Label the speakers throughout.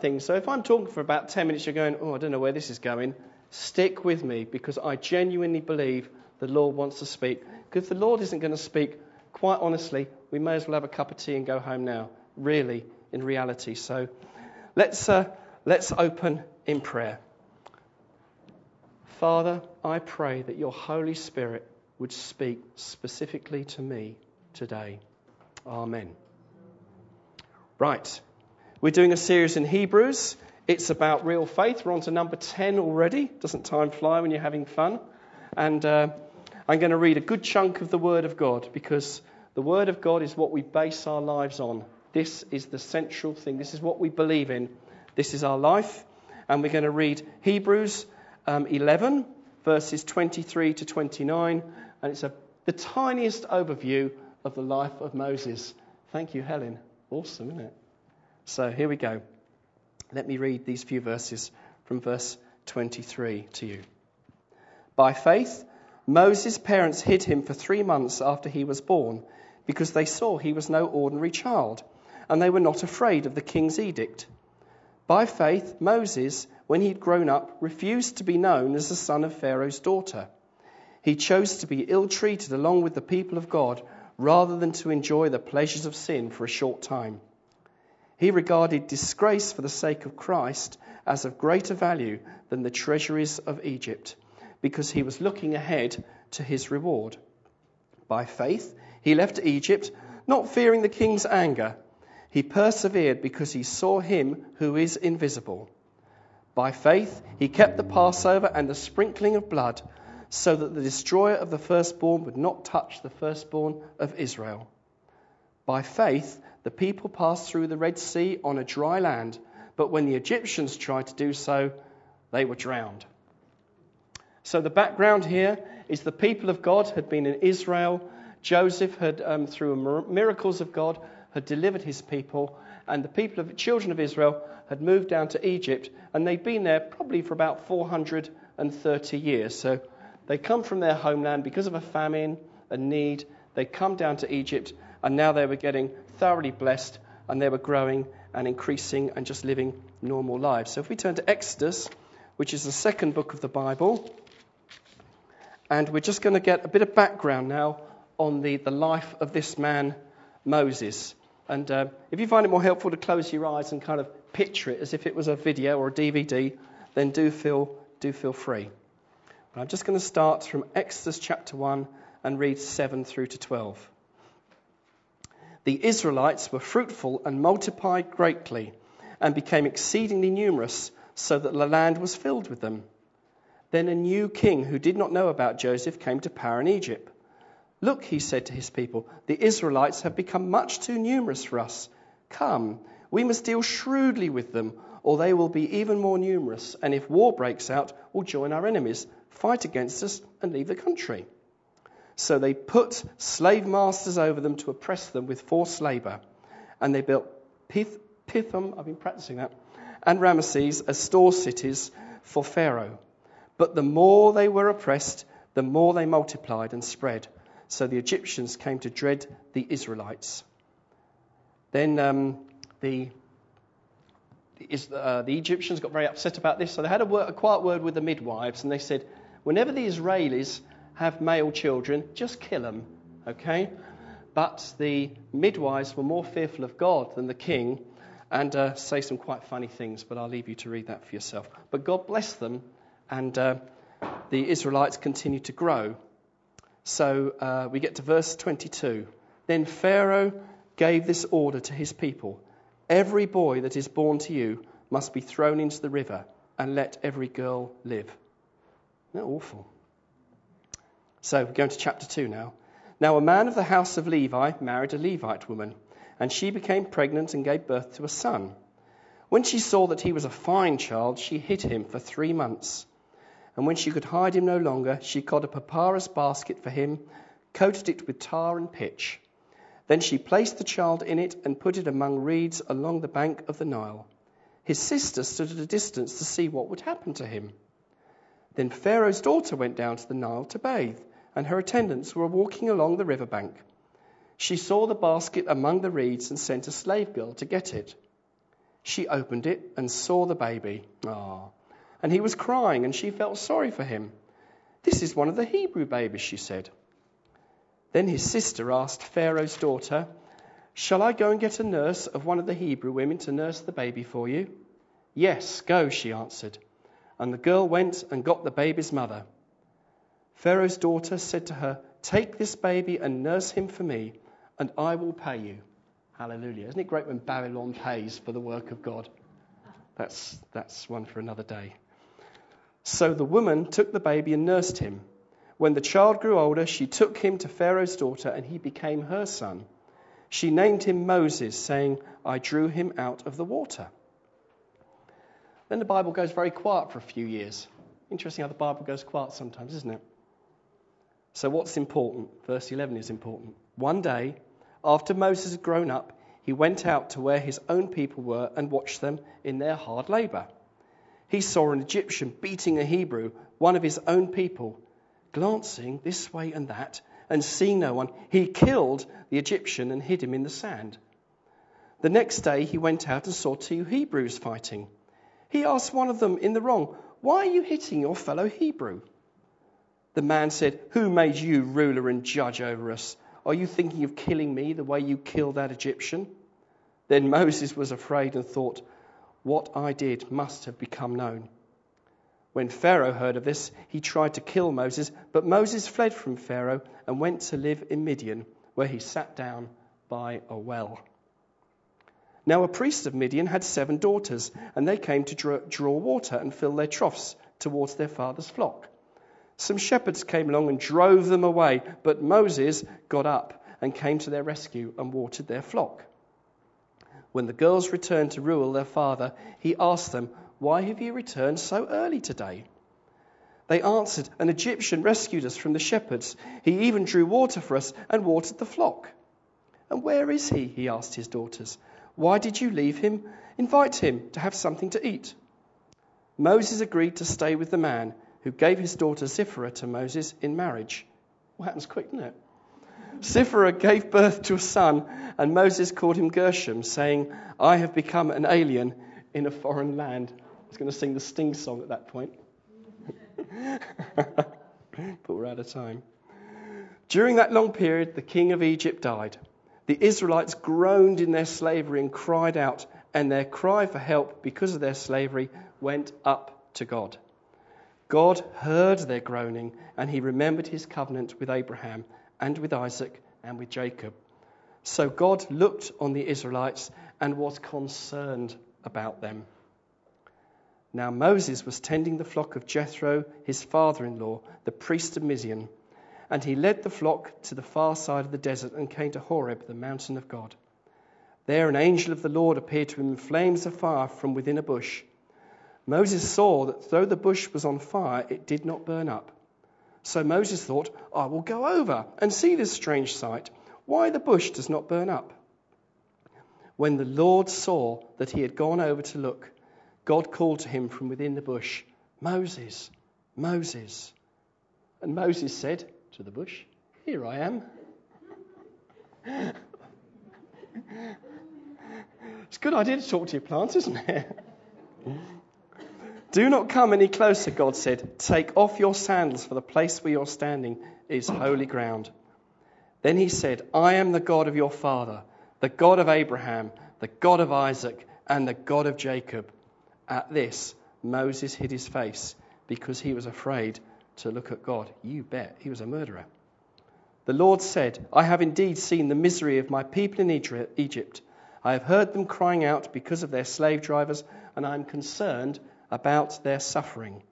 Speaker 1: things. So if I'm talking for about 10 minutes, you're going, oh, I don't know where this is going. Stick with me because I genuinely believe the Lord wants to speak. Because if the Lord isn't going to speak, quite honestly, we may as well have a cup of tea and go home now, really, in reality. So let's, uh, let's open in prayer. Father, I pray that your Holy Spirit would speak specifically to me today. Amen. Right. We're doing a series in Hebrews. It's about real faith. We're on to number 10 already. Doesn't time fly when you're having fun? And uh, I'm going to read a good chunk of the Word of God because the Word of God is what we base our lives on. This is the central thing. This is what we believe in. This is our life. And we're going to read Hebrews um, 11, verses 23 to 29. And it's a, the tiniest overview of the life of Moses. Thank you, Helen. Awesome, isn't it? So here we go. Let me read these few verses from verse 23 to you. By faith, Moses' parents hid him for three months after he was born because they saw he was no ordinary child, and they were not afraid of the king's edict. By faith, Moses, when he'd grown up, refused to be known as the son of Pharaoh's daughter. He chose to be ill treated along with the people of God rather than to enjoy the pleasures of sin for a short time. He regarded disgrace for the sake of Christ as of greater value than the treasuries of Egypt, because he was looking ahead to his reward. By faith, he left Egypt, not fearing the king's anger. He persevered because he saw him who is invisible. By faith, he kept the Passover and the sprinkling of blood, so that the destroyer of the firstborn would not touch the firstborn of Israel. By faith, the people passed through the Red Sea on a dry land, but when the Egyptians tried to do so, they were drowned. So, the background here is the people of God had been in Israel. Joseph had, um, through miracles of God, had delivered his people, and the people of children of Israel had moved down to Egypt, and they'd been there probably for about 430 years. So, they come from their homeland because of a famine, a need. They come down to Egypt, and now they were getting thoroughly blessed and they were growing and increasing and just living normal lives. So if we turn to Exodus, which is the second book of the Bible, and we're just going to get a bit of background now on the, the life of this man, Moses. And uh, if you find it more helpful to close your eyes and kind of picture it as if it was a video or a DVD, then do feel, do feel free. But I'm just going to start from Exodus chapter 1 and read 7 through to 12 the Israelites were fruitful and multiplied greatly and became exceedingly numerous, so that the land was filled with them. Then a new king who did not know about Joseph came to power in Egypt. Look, he said to his people, the Israelites have become much too numerous for us. Come, we must deal shrewdly with them, or they will be even more numerous, and if war breaks out, will join our enemies, fight against us, and leave the country. So they put slave masters over them to oppress them with forced labor. And they built Pith, Pithom, I've been practicing that, and Ramesses as store cities for Pharaoh. But the more they were oppressed, the more they multiplied and spread. So the Egyptians came to dread the Israelites. Then um, the, uh, the Egyptians got very upset about this, so they had a, word, a quiet word with the midwives, and they said, whenever the Israelis have male children, just kill them, okay? But the midwives were more fearful of God than the king and uh, say some quite funny things, but I'll leave you to read that for yourself. But God blessed them, and uh, the Israelites continued to grow. So uh, we get to verse 22. Then Pharaoh gave this order to his people Every boy that is born to you must be thrown into the river, and let every girl live. Isn't that awful? So we're going to chapter 2 now. Now, a man of the house of Levi married a Levite woman, and she became pregnant and gave birth to a son. When she saw that he was a fine child, she hid him for three months. And when she could hide him no longer, she got a papyrus basket for him, coated it with tar and pitch. Then she placed the child in it and put it among reeds along the bank of the Nile. His sister stood at a distance to see what would happen to him. Then Pharaoh's daughter went down to the Nile to bathe and her attendants were walking along the river bank. She saw the basket among the reeds and sent a slave girl to get it. She opened it and saw the baby. Ah. And he was crying, and she felt sorry for him. This is one of the Hebrew babies, she said. Then his sister asked Pharaoh's daughter, Shall I go and get a nurse of one of the Hebrew women to nurse the baby for you? Yes, go, she answered. And the girl went and got the baby's mother. Pharaoh's daughter said to her, Take this baby and nurse him for me, and I will pay you. Hallelujah. Isn't it great when Babylon pays for the work of God? That's, that's one for another day. So the woman took the baby and nursed him. When the child grew older, she took him to Pharaoh's daughter, and he became her son. She named him Moses, saying, I drew him out of the water. Then the Bible goes very quiet for a few years. Interesting how the Bible goes quiet sometimes, isn't it? So, what's important? Verse 11 is important. One day, after Moses had grown up, he went out to where his own people were and watched them in their hard labor. He saw an Egyptian beating a Hebrew, one of his own people. Glancing this way and that, and seeing no one, he killed the Egyptian and hid him in the sand. The next day he went out and saw two Hebrews fighting. He asked one of them in the wrong, Why are you hitting your fellow Hebrew? The man said, Who made you ruler and judge over us? Are you thinking of killing me the way you killed that Egyptian? Then Moses was afraid and thought, What I did must have become known. When Pharaoh heard of this, he tried to kill Moses, but Moses fled from Pharaoh and went to live in Midian, where he sat down by a well. Now, a priest of Midian had seven daughters, and they came to draw, water and fill their troughs towards their father's flock. Some shepherds came along and drove them away, but Moses got up and came to their rescue and watered their flock. When the girls returned to Reuel, their father, he asked them, Why have you returned so early today? They answered, An Egyptian rescued us from the shepherds. He even drew water for us and watered the flock. And where is he? He asked his daughters. Why did you leave him? Invite him to have something to eat. Moses agreed to stay with the man who gave his daughter Zipporah to Moses in marriage. What happens quick, doesn't it? Zipporah gave birth to a son, and Moses called him Gershom, saying, I have become an alien in a foreign land. I was going to sing the Sting song at that point. but we're out of time. During that long period, the king of Egypt died. The Israelites groaned in their slavery and cried out, and their cry for help because of their slavery went up to God. God heard their groaning, and he remembered his covenant with Abraham and with Isaac and with Jacob. So God looked on the Israelites and was concerned about them. Now Moses was tending the flock of Jethro, his father in law, the priest of Midian and he led the flock to the far side of the desert and came to Horeb, the mountain of God. There an angel of the Lord appeared to him in flames of fire from within a bush. Moses saw that though the bush was on fire, it did not burn up. So Moses thought, I will go over and see this strange sight, why the bush does not burn up. When the Lord saw that he had gone over to look, God called to him from within the bush, Moses, Moses. And Moses said, to the bush. Here I am. it's a good idea to talk to your plants, isn't it? Do not come any closer, God said. Take off your sandals, for the place where you're standing is holy ground. Then he said, I am the God of your father, the God of Abraham, the God of Isaac, and the God of Jacob. At this, Moses hid his face because he was afraid to look at God. You bet, he was a murderer. The Lord said, I have indeed seen the misery of my people in Egypt. I have heard them crying out because of their slave drivers, and I am concerned about their suffering.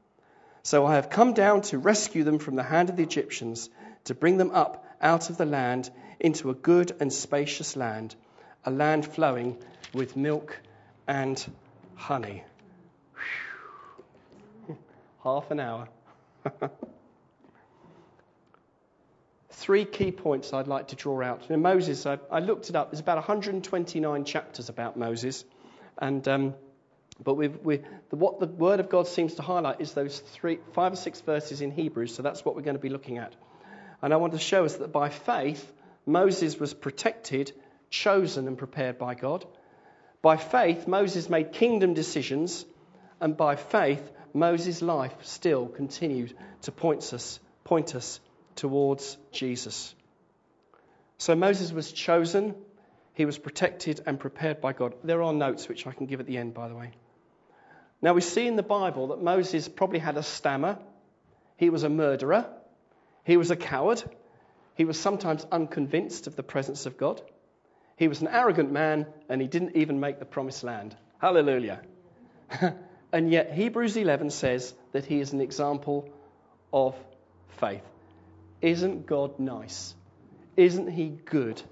Speaker 1: So I have come down to rescue them from the hand of the Egyptians, to bring them up out of the land into a good and spacious land, a land flowing with milk and honey. Half an hour. Three key points I'd like to draw out. Now, Moses, I, I, looked it up. There's about 129 chapters about Moses, and um, but we've, we, the, what the Word of God seems to highlight is those three, five or six verses in Hebrews. So that's what we're going to be looking at. And I want to show us that by faith, Moses was protected, chosen, and prepared by God. By faith, Moses made kingdom decisions, and by faith, Moses' life still continued to point us, point us towards Jesus. So Moses was chosen, he was protected and prepared by God. There are notes which I can give at the end, by the way. Now, we see in the Bible that Moses probably had a stammer, he was a murderer, he was a coward, he was sometimes unconvinced of the presence of God. He was an arrogant man and he didn't even make the promised land. Hallelujah. and yet, Hebrews 11 says that he is an example of faith. Isn't God nice? Isn't he good?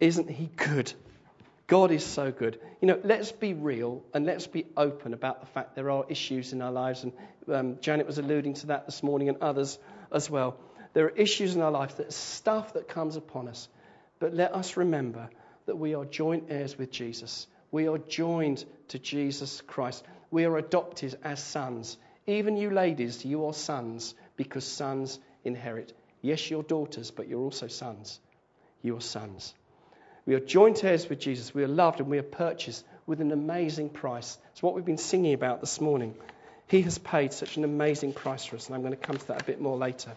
Speaker 1: Isn't he good? God is so good. You know, let's be real and let's be open about the fact there are issues in our lives. And um, Janet was alluding to that this morning and others as well. There are issues in our life, there's stuff that comes upon us. But let us remember that we are joint heirs with Jesus. We are joined to Jesus Christ. We are adopted as sons. Even you ladies, you are sons because sons inherit. Yes, you're daughters, but you're also sons. You are sons. We are joint heirs with Jesus. We are loved and we are purchased with an amazing price. It's what we've been singing about this morning. He has paid such an amazing price for us, and I'm going to come to that a bit more later.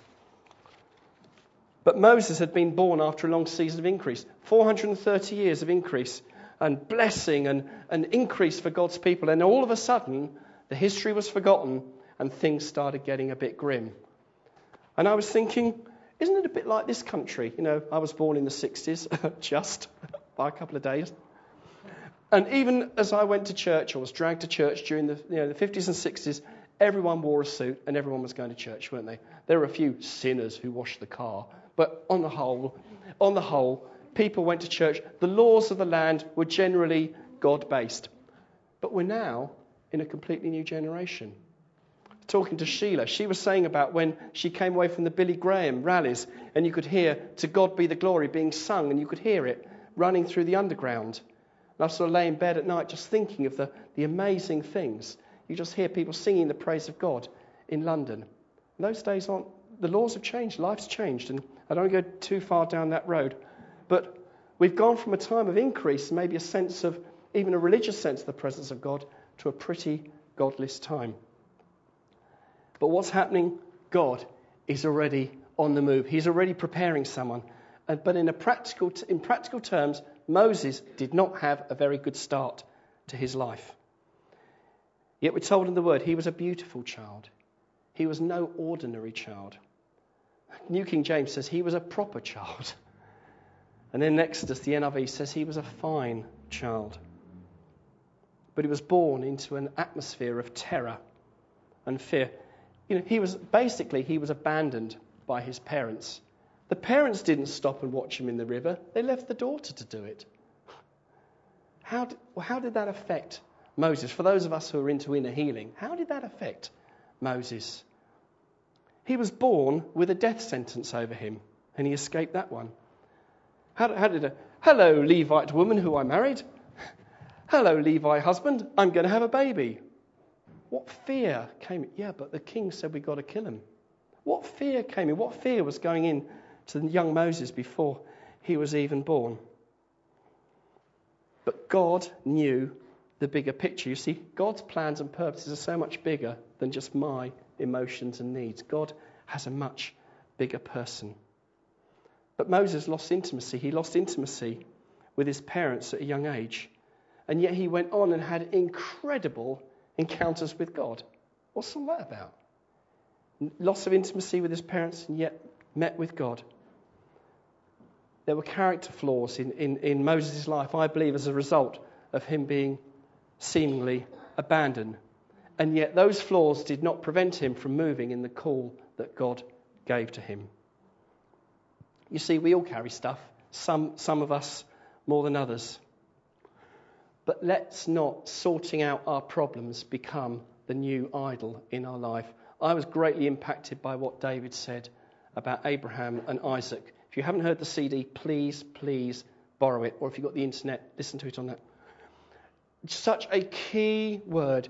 Speaker 1: But Moses had been born after a long season of increase 430 years of increase and blessing and, and increase for God's people. And all of a sudden, the history was forgotten and things started getting a bit grim. And I was thinking, isn't it a bit like this country? You know, I was born in the 60s, just by a couple of days. And even as I went to church or was dragged to church during the, you know, the 50s and 60s, everyone wore a suit and everyone was going to church, weren't they? There were a few sinners who washed the car, but on the whole, on the whole, people went to church. The laws of the land were generally God based. But we're now in a completely new generation. Talking to Sheila, she was saying about when she came away from the Billy Graham rallies, and you could hear "To God be the glory" being sung, and you could hear it running through the underground. And I sort of lay in bed at night just thinking of the, the amazing things. You just hear people singing the praise of God in London. And those days aren't, the laws have changed, life's changed, and I don't go too far down that road. But we've gone from a time of increase, maybe a sense of, even a religious sense of the presence of God, to a pretty godless time. But what's happening? God is already on the move. He's already preparing someone. Uh, but in, practical, in practical terms, Moses did not have a very good start to his life. Yet we're told in the word he was a beautiful child. He was no ordinary child. New King James says he was a proper child. And then Exodus, the NIV says he was a fine child. But he was born into an atmosphere of terror and fear. You know, he was basically he was abandoned by his parents. The parents didn't stop and watch him in the river. They left the daughter to do it. How did, how did that affect Moses? For those of us who are into inner healing, how did that affect Moses? He was born with a death sentence over him, and he escaped that one. How, how did a hello, Levite woman who I married? Hello, Levi husband, I'm going to have a baby. What fear came? Yeah, but the king said we've got to kill him. What fear came in? What fear was going in to young Moses before he was even born? But God knew the bigger picture. You see, God's plans and purposes are so much bigger than just my emotions and needs. God has a much bigger person. But Moses lost intimacy. He lost intimacy with his parents at a young age. And yet he went on and had incredible encounters with God. What's all that about? Loss of intimacy with his parents and yet met with God. There were character flaws in, in, in Moses' life, I believe, as a result of him being seemingly abandoned and yet, those flaws did not prevent him from moving in the call that God gave to him. You see, we all carry stuff, some, some of us more than others. But let's not sorting out our problems become the new idol in our life. I was greatly impacted by what David said about Abraham and Isaac. If you haven't heard the CD, please, please borrow it. Or if you've got the internet, listen to it on that. Such a key word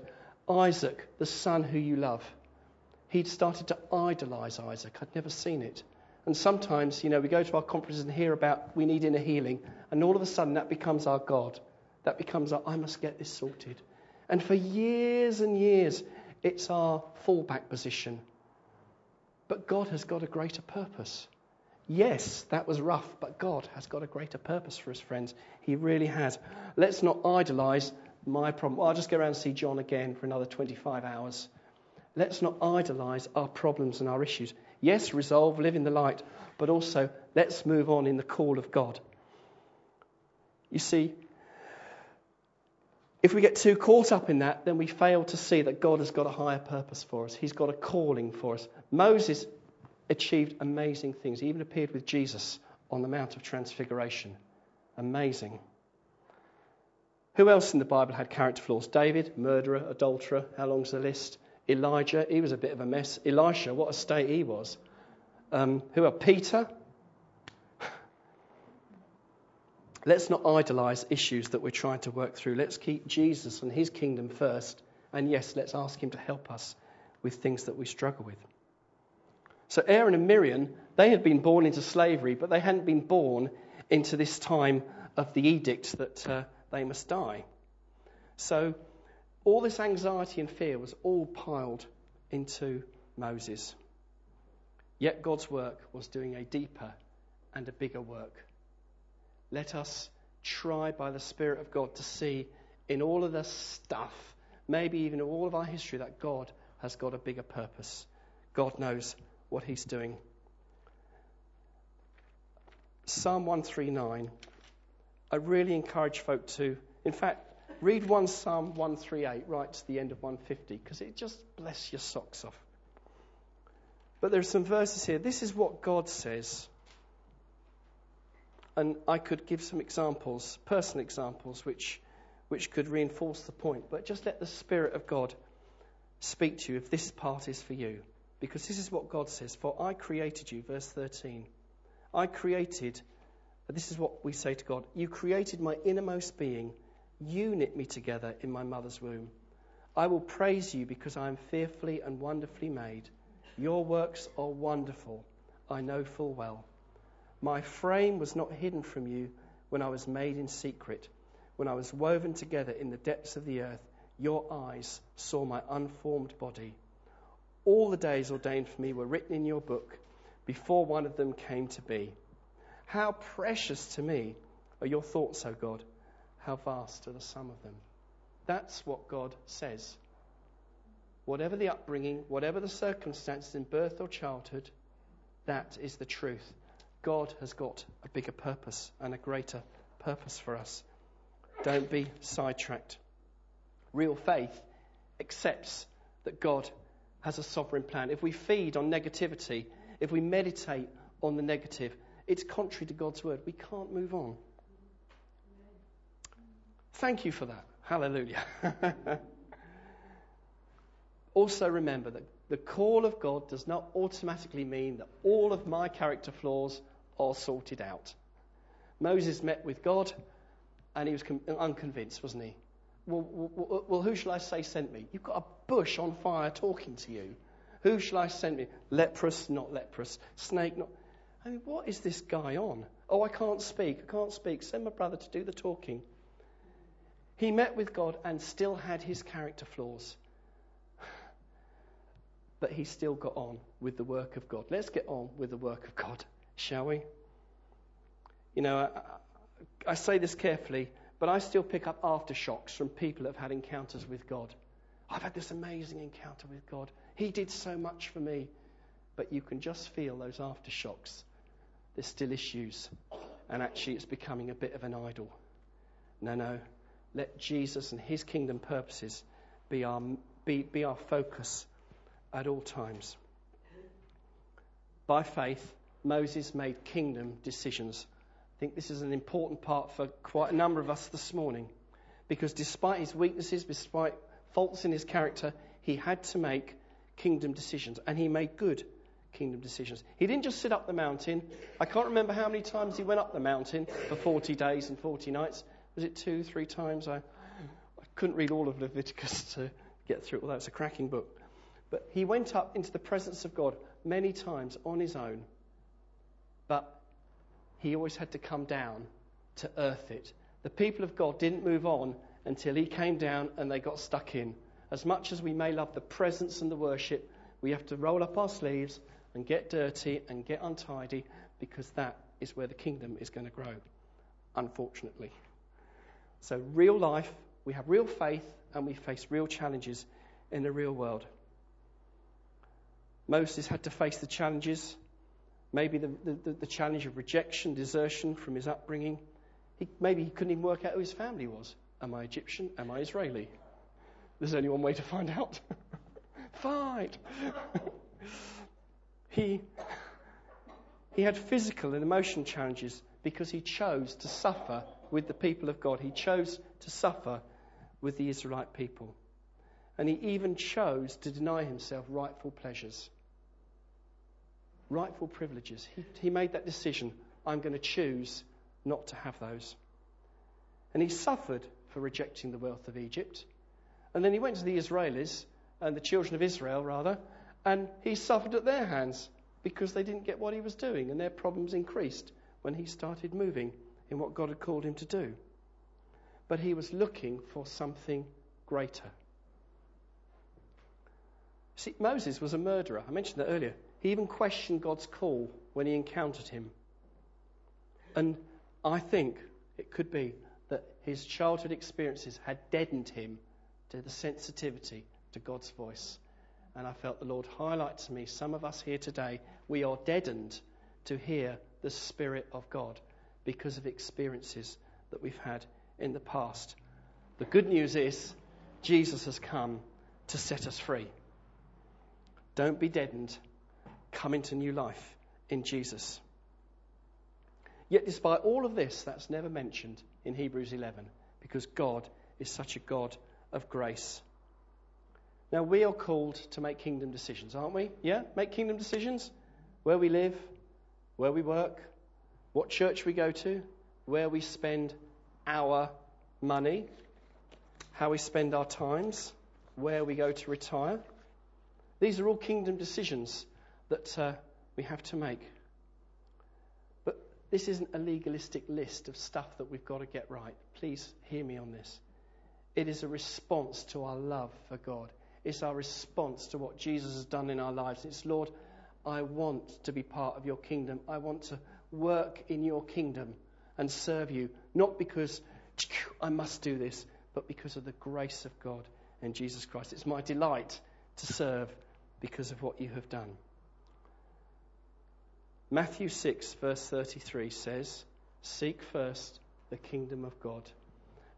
Speaker 1: Isaac, the son who you love. He'd started to idolize Isaac. I'd never seen it. And sometimes, you know, we go to our conferences and hear about we need inner healing, and all of a sudden that becomes our God. That becomes I must get this sorted. And for years and years, it's our fallback position. But God has got a greater purpose. Yes, that was rough, but God has got a greater purpose for us, friends. He really has. Let's not idolize my problem. Well, I'll just go around and see John again for another 25 hours. Let's not idolize our problems and our issues. Yes, resolve, live in the light, but also let's move on in the call of God. You see, if we get too caught up in that, then we fail to see that God has got a higher purpose for us. He's got a calling for us. Moses achieved amazing things. He even appeared with Jesus on the Mount of Transfiguration. Amazing. Who else in the Bible had character flaws? David, murderer, adulterer. How long's the list? Elijah, he was a bit of a mess. Elisha, what a state he was. Um, who are Peter? Let's not idolize issues that we're trying to work through. Let's keep Jesus and his kingdom first. And yes, let's ask him to help us with things that we struggle with. So Aaron and Miriam, they had been born into slavery, but they hadn't been born into this time of the edict that uh, they must die. So all this anxiety and fear was all piled into Moses. Yet God's work was doing a deeper and a bigger work. Let us try by the Spirit of God to see in all of the stuff, maybe even all of our history, that God has got a bigger purpose. God knows what he's doing. Psalm 139. I really encourage folk to, in fact, read 1 Psalm 138 right to the end of 150 because it just bless your socks off. But there are some verses here. This is what God says. And I could give some examples, personal examples, which, which could reinforce the point. But just let the Spirit of God speak to you if this part is for you. Because this is what God says For I created you, verse 13. I created, this is what we say to God You created my innermost being. You knit me together in my mother's womb. I will praise you because I am fearfully and wonderfully made. Your works are wonderful, I know full well. My frame was not hidden from you when I was made in secret. When I was woven together in the depths of the earth, your eyes saw my unformed body. All the days ordained for me were written in your book before one of them came to be. How precious to me are your thoughts, O God. How vast are the sum of them. That's what God says whatever the upbringing, whatever the circumstances in birth or childhood, that is the truth. God has got a bigger purpose and a greater purpose for us. Don't be sidetracked. Real faith accepts that God has a sovereign plan. If we feed on negativity, if we meditate on the negative, it's contrary to God's word. We can't move on. Thank you for that. Hallelujah. Also, remember that the call of God does not automatically mean that all of my character flaws are sorted out. Moses met with God and he was unconvinced, wasn't he? Well, well, well, who shall I say sent me? You've got a bush on fire talking to you. Who shall I send me? Leprous, not leprous. Snake, not. I mean, what is this guy on? Oh, I can't speak. I can't speak. Send my brother to do the talking. He met with God and still had his character flaws but he still got on with the work of God. Let's get on with the work of God, shall we? You know, I, I say this carefully, but I still pick up aftershocks from people that have had encounters with God. I've had this amazing encounter with God. He did so much for me. But you can just feel those aftershocks. There's still issues. And actually, it's becoming a bit of an idol. No, no. Let Jesus and his kingdom purposes be our, be, be our focus at all times. By faith, Moses made kingdom decisions. I think this is an important part for quite a number of us this morning because despite his weaknesses, despite faults in his character, he had to make kingdom decisions and he made good kingdom decisions. He didn't just sit up the mountain. I can't remember how many times he went up the mountain for 40 days and 40 nights. Was it two, three times? I, I couldn't read all of Leviticus to get through it, although it's a cracking book. But he went up into the presence of God many times on his own. But he always had to come down to earth it. The people of God didn't move on until He came down and they got stuck in. As much as we may love the presence and the worship, we have to roll up our sleeves and get dirty and get untidy because that is where the kingdom is going to grow, unfortunately. So, real life, we have real faith and we face real challenges in the real world. Moses had to face the challenges, maybe the, the, the challenge of rejection, desertion from his upbringing. He, maybe he couldn't even work out who his family was. Am I Egyptian? Am I Israeli? There's only one way to find out. Fight! he, he had physical and emotional challenges because he chose to suffer with the people of God. He chose to suffer with the Israelite people. And he even chose to deny himself rightful pleasures, rightful privileges. He, he made that decision I'm going to choose not to have those. And he suffered for rejecting the wealth of Egypt. And then he went to the Israelis, and the children of Israel, rather, and he suffered at their hands because they didn't get what he was doing, and their problems increased when he started moving in what God had called him to do. But he was looking for something greater. See, Moses was a murderer. I mentioned that earlier. He even questioned God's call when he encountered him. And I think it could be that his childhood experiences had deadened him to the sensitivity to God's voice. And I felt the Lord highlight to me some of us here today, we are deadened to hear the Spirit of God because of experiences that we've had in the past. The good news is Jesus has come to set us free. Don't be deadened. Come into new life in Jesus. Yet, despite all of this, that's never mentioned in Hebrews 11 because God is such a God of grace. Now, we are called to make kingdom decisions, aren't we? Yeah? Make kingdom decisions? Where we live, where we work, what church we go to, where we spend our money, how we spend our times, where we go to retire. These are all kingdom decisions that uh, we have to make. But this isn't a legalistic list of stuff that we've got to get right. Please hear me on this. It is a response to our love for God. It's our response to what Jesus has done in our lives. It's, Lord, I want to be part of your kingdom. I want to work in your kingdom and serve you, not because I must do this, but because of the grace of God and Jesus Christ. It's my delight to serve because of what you have done. Matthew 6, verse 33 says, Seek first the kingdom of God,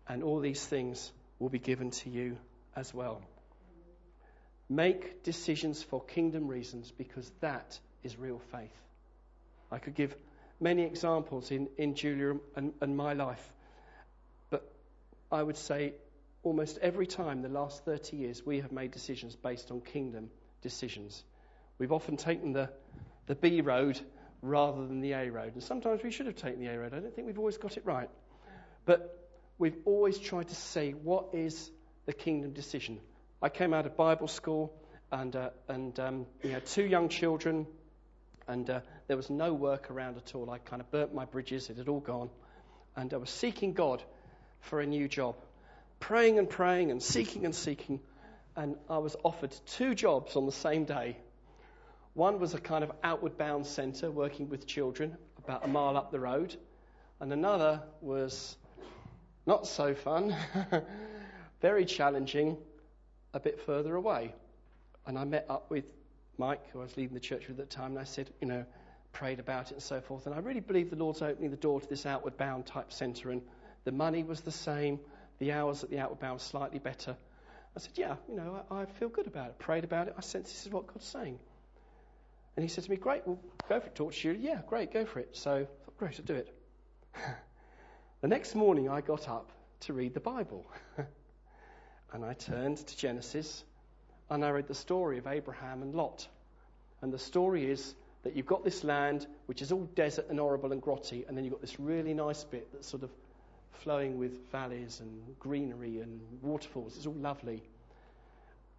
Speaker 1: and all these things will be given to you as well. Make decisions for kingdom reasons because that is real faith. I could give many examples in, in Julia and, and my life, but I would say almost every time the last 30 years we have made decisions based on kingdom decisions. We've often taken the, the B road rather than the A road, and sometimes we should have taken the A road. I don't think we've always got it right. But we've always tried to say what is the kingdom decision. I came out of Bible school and, uh, and um, we had two young children, and uh, there was no work around at all. I kind of burnt my bridges, it had all gone. And I was seeking God for a new job, praying and praying and seeking and seeking. And I was offered two jobs on the same day. One was a kind of outward bound centre working with children about a mile up the road, and another was not so fun, very challenging, a bit further away. And I met up with Mike, who I was leading the church with at the time, and I said, you know, prayed about it and so forth. And I really believe the Lord's opening the door to this outward bound type centre. And the money was the same, the hours at the outward bound slightly better. I said, yeah, you know, I, I feel good about it. Prayed about it. I sense this is what God's saying. And he said to me, great, well, go for it, talk to you. Yeah, great, go for it. So I thought, great, I'll do it. the next morning I got up to read the Bible. And I turned to Genesis and I read the story of Abraham and Lot. And the story is that you've got this land which is all desert and horrible and grotty, and then you've got this really nice bit that's sort of flowing with valleys and greenery and waterfalls. It's all lovely.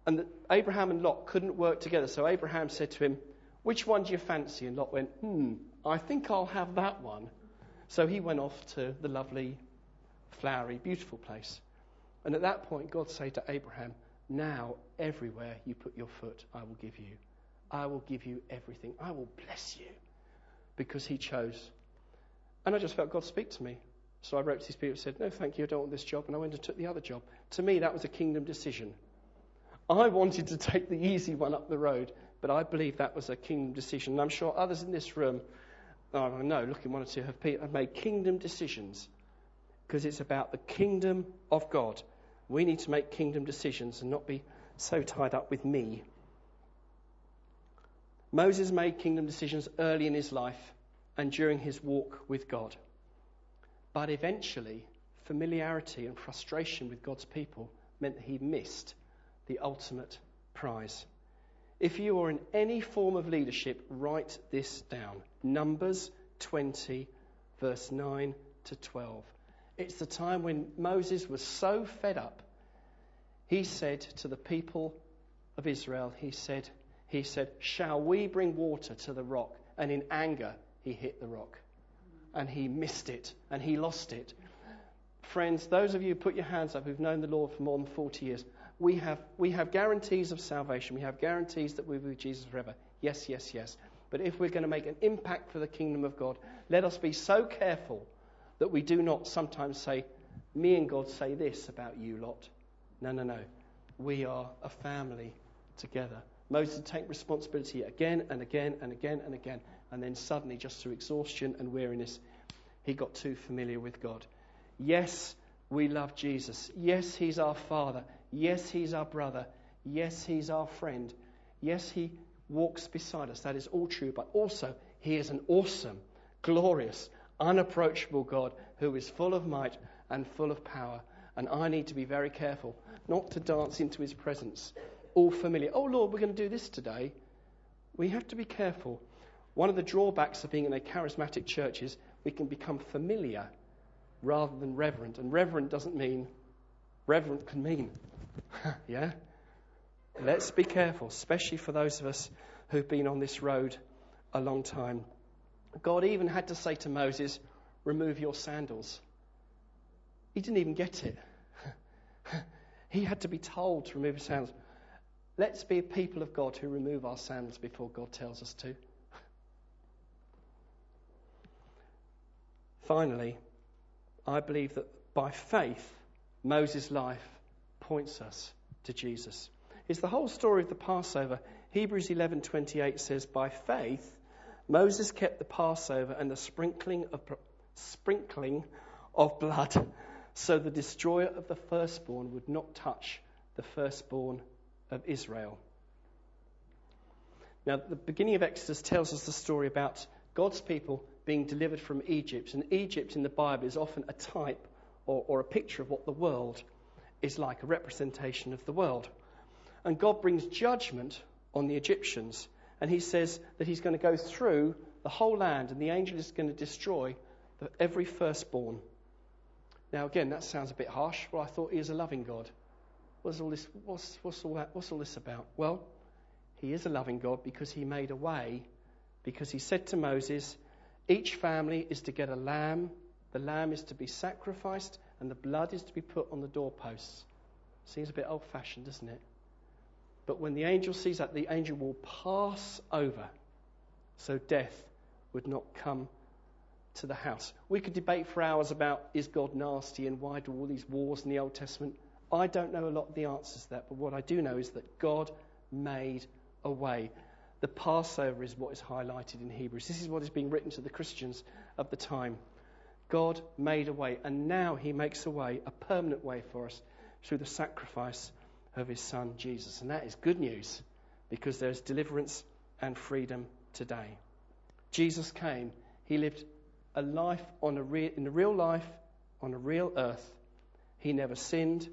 Speaker 1: And Abraham and Lot couldn't work together, so Abraham said to him, Which one do you fancy? And Lot went, Hmm, I think I'll have that one. So he went off to the lovely flowery, beautiful place. And at that point, God said to Abraham, Now, everywhere you put your foot, I will give you. I will give you everything. I will bless you. Because he chose. And I just felt God speak to me. So I wrote to these people and said, No, thank you, I don't want this job. And I went and took the other job. To me, that was a kingdom decision. I wanted to take the easy one up the road, but I believe that was a kingdom decision. And I'm sure others in this room, oh, I know, looking one or two, have made kingdom decisions because it's about the kingdom of God. We need to make kingdom decisions and not be so tied up with me. Moses made kingdom decisions early in his life and during his walk with God. But eventually, familiarity and frustration with God's people meant that he missed the ultimate prize. If you are in any form of leadership, write this down. Numbers 20, verse 9 to 12. It's the time when Moses was so fed up, he said to the people of Israel, he said, he said, Shall we bring water to the rock? And in anger, he hit the rock. And he missed it. And he lost it. Friends, those of you who put your hands up who've known the Lord for more than 40 years, we have, we have guarantees of salvation. We have guarantees that we'll be with Jesus forever. Yes, yes, yes. But if we're going to make an impact for the kingdom of God, let us be so careful that we do not sometimes say, Me and God say this about you lot. No, no, no. We are a family together. Moses take responsibility again and again and again and again. And then suddenly, just through exhaustion and weariness, he got too familiar with God. Yes, we love Jesus. Yes, he's our Father. Yes, he's our brother. Yes, he's our friend. Yes, he walks beside us. That is all true. But also, he is an awesome, glorious, unapproachable God who is full of might and full of power. And I need to be very careful not to dance into his presence all familiar. Oh, Lord, we're going to do this today. We have to be careful. One of the drawbacks of being in a charismatic church is we can become familiar rather than reverent. And reverent doesn't mean, reverent can mean, yeah? Let's be careful, especially for those of us who've been on this road a long time. God even had to say to Moses, Remove your sandals. He didn't even get it. he had to be told to remove his sandals. Let's be a people of God who remove our sandals before God tells us to. Finally, I believe that by faith, Moses' life points us to Jesus. It's the whole story of the Passover. Hebrews 11:28 says, "By faith, Moses kept the Passover and the sprinkling of sprinkling of blood, so the destroyer of the firstborn would not touch the firstborn of Israel. Now, the beginning of Exodus tells us the story about God's people being delivered from Egypt. And Egypt in the Bible is often a type or, or, a picture of what the world is like, a representation of the world. And God brings judgment on the Egyptians. And he says that he's going to go through the whole land and the angel is going to destroy the, every firstborn. Now, again, that sounds a bit harsh. Well, I thought he is a loving God. What's all this, what's, what's, all that, what's all this about? Well, he is a loving God because he made a way, because he said to Moses, each family is to get a lamb, the lamb is to be sacrificed, and the blood is to be put on the doorposts. Seems a bit old fashioned, doesn't it? But when the angel sees that, the angel will pass over so death would not come to the house. We could debate for hours about is God nasty and why do all these wars in the Old Testament? I don't know a lot of the answers to that, but what I do know is that God made a way. The Passover is what is highlighted in Hebrews. This is what is being written to the Christians of the time. God made a way, and now He makes a way, a permanent way for us, through the sacrifice of His Son Jesus. And that is good news because there's deliverance and freedom today. Jesus came, He lived a life on a re- in a real life on a real earth. He never sinned,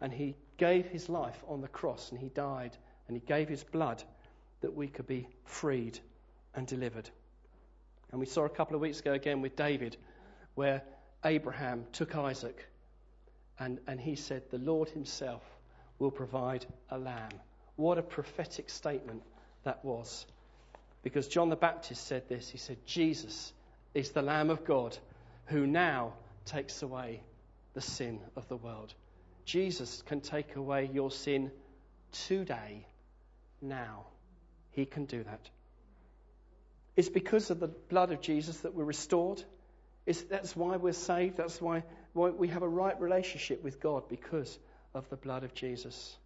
Speaker 1: and he gave his life on the cross and he died and he gave his blood that we could be freed and delivered. And we saw a couple of weeks ago again with David where Abraham took Isaac and, and he said, The Lord himself will provide a lamb. What a prophetic statement that was. Because John the Baptist said this he said, Jesus is the Lamb of God who now takes away the sin of the world. Jesus can take away your sin today, now. He can do that. It's because of the blood of Jesus that we're restored. It's, that's why we're saved. That's why, why we have a right relationship with God because of the blood of Jesus.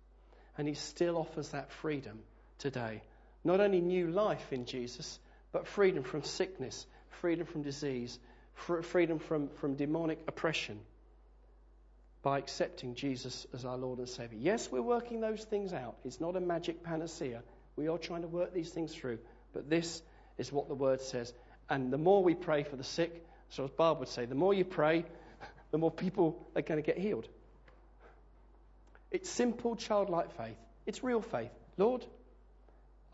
Speaker 1: And He still offers that freedom today. Not only new life in Jesus, but freedom from sickness, freedom from disease, freedom from, from demonic oppression by accepting Jesus as our Lord and Savior. Yes, we're working those things out. It's not a magic panacea. We are trying to work these things through. But this is what the Word says. And the more we pray for the sick, so as Barb would say, the more you pray, the more people are going to get healed. It's simple, childlike faith. It's real faith. Lord,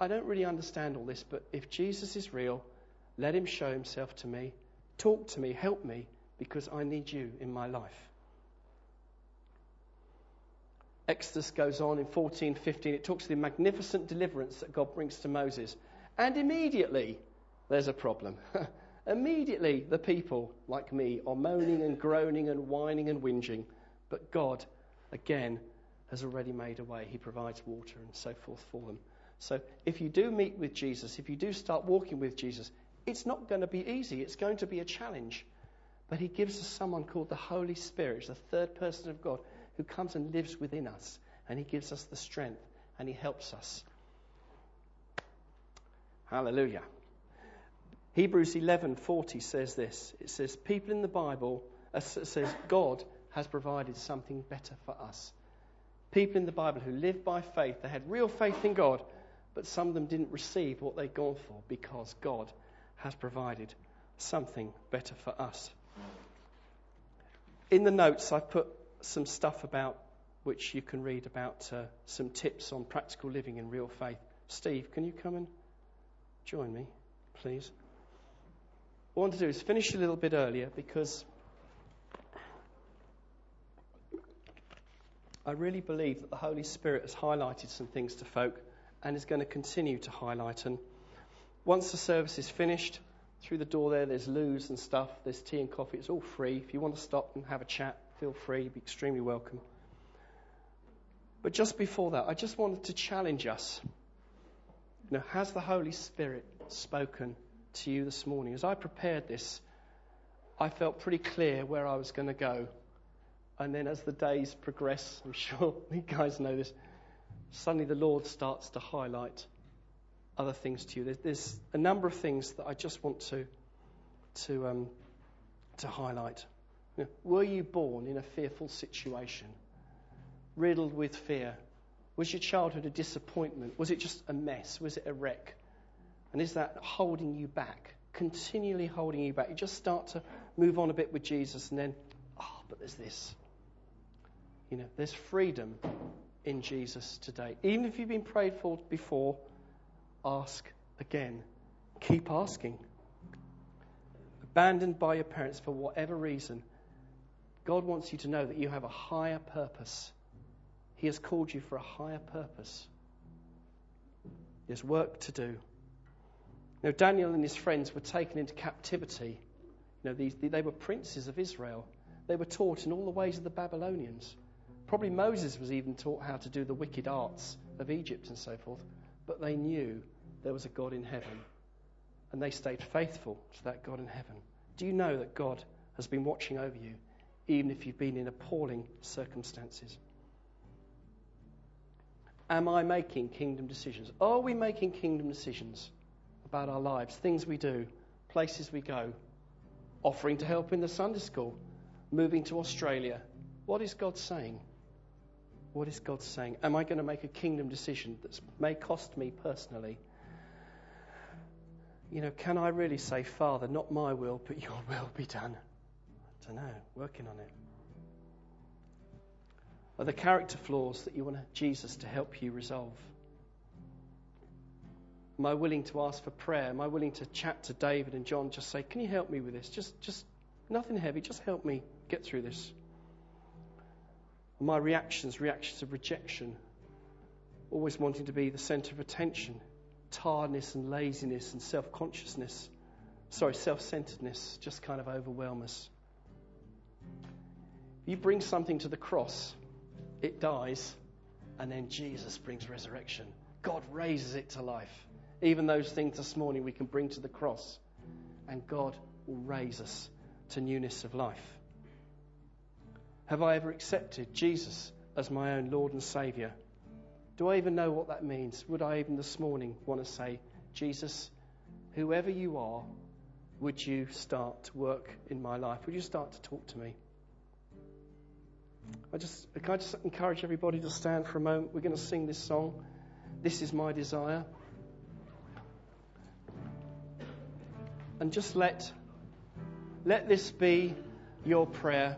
Speaker 1: I don't really understand all this, but if Jesus is real, let him show himself to me. Talk to me, help me, because I need you in my life. Exodus goes on in 14, 15. It talks of the magnificent deliverance that God brings to Moses. And immediately, there's a problem. immediately, the people, like me, are moaning and groaning and whining and whinging. But God, again, has already made a way. He provides water and so forth for them. So if you do meet with Jesus, if you do start walking with Jesus, it's not going to be easy. It's going to be a challenge. But He gives us someone called the Holy Spirit, the third person of God, who comes and lives within us. And He gives us the strength and He helps us. Hallelujah. Hebrews 11:40 says this. It says, "People in the Bible uh, says God has provided something better for us." People in the Bible who lived by faith, they had real faith in God, but some of them didn't receive what they'd gone for because God has provided something better for us. In the notes, I've put some stuff about which you can read about uh, some tips on practical living in real faith. Steve, can you come and join me, please? I want to do is finish a little bit earlier because I really believe that the Holy Spirit has highlighted some things to folk and is going to continue to highlight. And once the service is finished, through the door there, there's loos and stuff, there's tea and coffee. It's all free. If you want to stop and have a chat, feel free. Be extremely welcome. But just before that, I just wanted to challenge us. You know, has the Holy Spirit spoken to you this morning? As I prepared this, I felt pretty clear where I was going to go. And then as the days progress, I'm sure you guys know this, suddenly the Lord starts to highlight other things to you. There's, a number of things that I just want to, to, um, to highlight. You know, were you born in a fearful situation, riddled with fear? Was your childhood a disappointment? Was it just a mess? Was it a wreck? And is that holding you back? Continually holding you back. You just start to move on a bit with Jesus, and then, oh, but there's this. You know, there's freedom in Jesus today. Even if you've been prayed for before, ask again. Keep asking. Abandoned by your parents for whatever reason, God wants you to know that you have a higher purpose. He has called you for a higher purpose. There's work to do. Now, Daniel and his friends were taken into captivity. You know, these, they were princes of Israel. They were taught in all the ways of the Babylonians. Probably Moses was even taught how to do the wicked arts of Egypt and so forth. But they knew there was a God in heaven. And they stayed faithful to that God in heaven. Do you know that God has been watching over you, even if you've been in appalling circumstances? Am I making kingdom decisions? Are we making kingdom decisions about our lives, things we do, places we go, offering to help in the Sunday school, moving to Australia? What is God saying? What is God saying? Am I going to make a kingdom decision that may cost me personally? You know, can I really say, Father, not my will, but your will be done? I don't know, working on it. Are there character flaws that you want Jesus to help you resolve? Am I willing to ask for prayer? Am I willing to chat to David and John? Just say, Can you help me with this? Just, just nothing heavy. Just help me get through this my reactions, reactions of rejection, always wanting to be the center of attention, tiredness and laziness and self consciousness, sorry, self centeredness just kind of overwhelm us. You bring something to the cross, it dies, and then Jesus brings resurrection. God raises it to life. Even those things this morning we can bring to the cross, and God will raise us to newness of life. Have I ever accepted Jesus as my own Lord and Saviour? Do I even know what that means? Would I even this morning want to say, Jesus, whoever you are, would you start to work in my life? Would you start to talk to me? I just, can I just encourage everybody to stand for a moment? We're going to sing this song. This is my desire. And just let, let this be your prayer